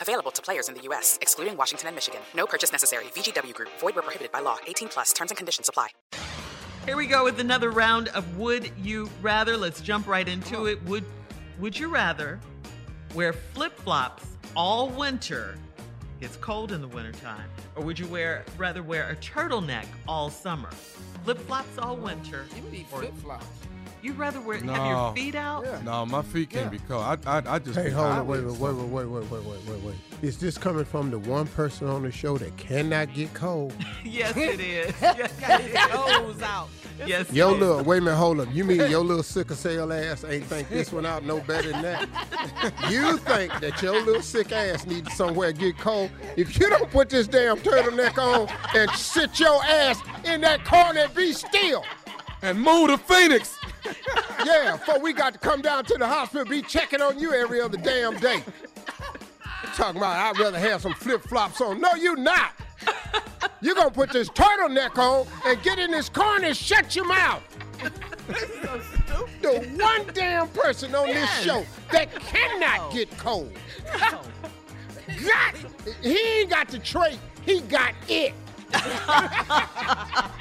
Available to players in the U.S., excluding Washington and Michigan. No purchase necessary. VGW Group, void where prohibited by law. 18 plus terms and conditions apply. Here we go with another round of Would You Rather. Let's jump right into it. Would Would you rather wear flip flops all winter? It's cold in the wintertime. Or would you wear rather wear a turtleneck all summer? Flip flops all winter. You need or flip flops. You'd rather wear have No. your feet out? No, my feet can't be cold. I, I, I just. Hey, hold hot. on, wait, wait, wait, wait, wait, wait, wait, wait, wait, wait. Is this coming from the one person on the show that cannot get cold? yes, it is. Yes, it is. toes out. Yes, Yo, it is. little, wait a minute, hold up. You mean your little sickle cell ass ain't think this one out no better than that? You think that your little sick ass needs somewhere to get cold? If you don't put this damn turtleneck on and sit your ass in that corner and be still. And move to Phoenix. Yeah, before we got to come down to the hospital, be checking on you every other damn day. Talking about I'd rather have some flip flops on. No, you not. You're gonna put this turtleneck on and get in this corner and shut your mouth. So The one damn person on this show that cannot get cold. Got he ain't got the trait, he got it.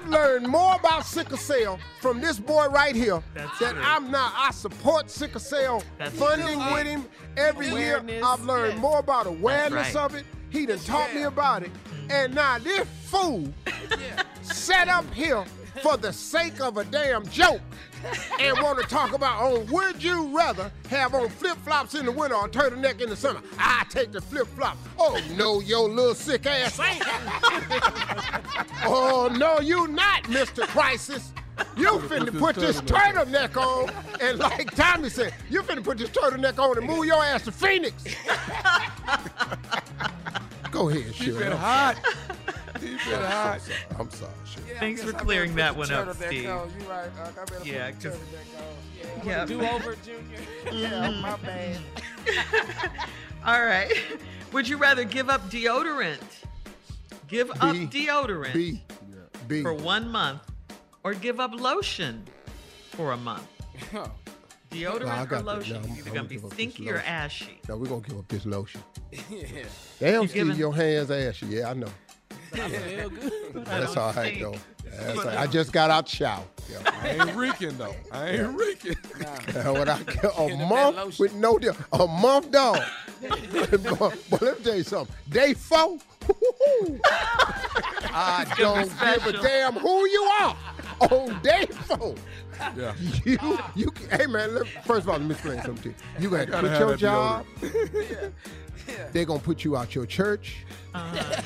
I've learned more about sickle cell from this boy right here That's that true. I'm not. I support sickle cell That's funding true. with him every year. I've learned more about awareness right. of it. He done taught me about it. And now this fool set up here for the sake of a damn joke and want to talk about on would you rather have on flip flops in the winter or turtleneck in the summer? I take the flip flop. Oh no, your little sick ass ain't. oh no, you not, Mr. Crisis. You finna put this turtleneck on, and like Tommy said, you finna put this turtleneck on and move your ass to Phoenix. Go ahead, He Shirley. been hot. He been hot. I'm sorry. I'm sorry, Shirley. Thanks for clearing that one up, Steve. Yeah, 'cause- Yeah. Do over, Junior. Mm. yeah, my bad. All right. Would you rather give up deodorant? Give up deodorant B. B. for one month or give up lotion for a month? Deodorant No, I or got the- lotion? no, I'm- Either I'm gonna be gonna give up this stinky or lotion. ashy. No, we're gonna give up this lotion. yeah. Damn, You Steve, giving- your hands ashy. Yeah, I know. Hell good. That's don't all right though. That's all right. I just got out the shower. Yeah. I ain't reeking though. I ain't reeking. Yeah, what I, a Hit up that month with no deal. A month dog. but let me tell you something. Day four. I don't give a damn who you are. On day four. Yeah. You, you, hey man, let, first of all, let me explain something to you. You got to gotta quit your that job. Deodorant. They're going to put you out your church. Uh,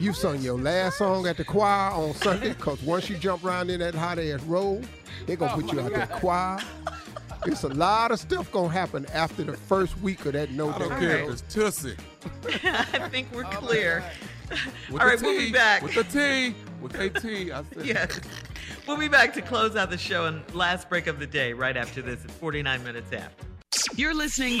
You sung your last song at the choir on Sunday because once you jump around in that hot ass road, they're going to put you out that choir. It's a lot of stuff going to happen after the first week of that no I don't care if it's Tussie. I think we're clear. All right, All the right, we'll be back. With the T. With KT. I said. Yeah. We'll be back to close out the show and last break of the day right after this at 49 minutes after. You're listening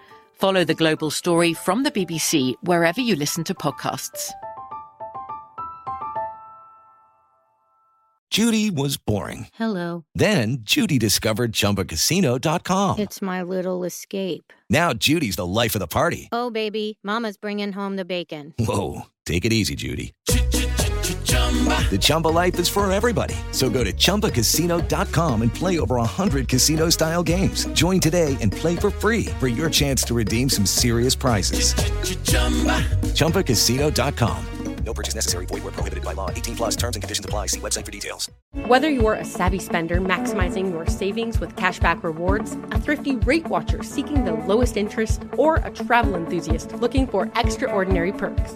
Follow The Global Story from the BBC wherever you listen to podcasts. Judy was boring. Hello. Then Judy discovered ChumbaCasino.com. It's my little escape. Now Judy's the life of the party. Oh, baby, Mama's bringing home the bacon. Whoa, take it easy, Judy. The Chumba life is for everybody. So go to ChumbaCasino.com and play over 100 casino style games. Join today and play for free for your chance to redeem some serious prizes. ChumbaCasino.com. No purchase necessary. Void where prohibited by law. 18 plus terms and conditions apply. See website for details. Whether you're a savvy spender maximizing your savings with cashback rewards, a thrifty rate watcher seeking the lowest interest, or a travel enthusiast looking for extraordinary perks,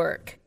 work.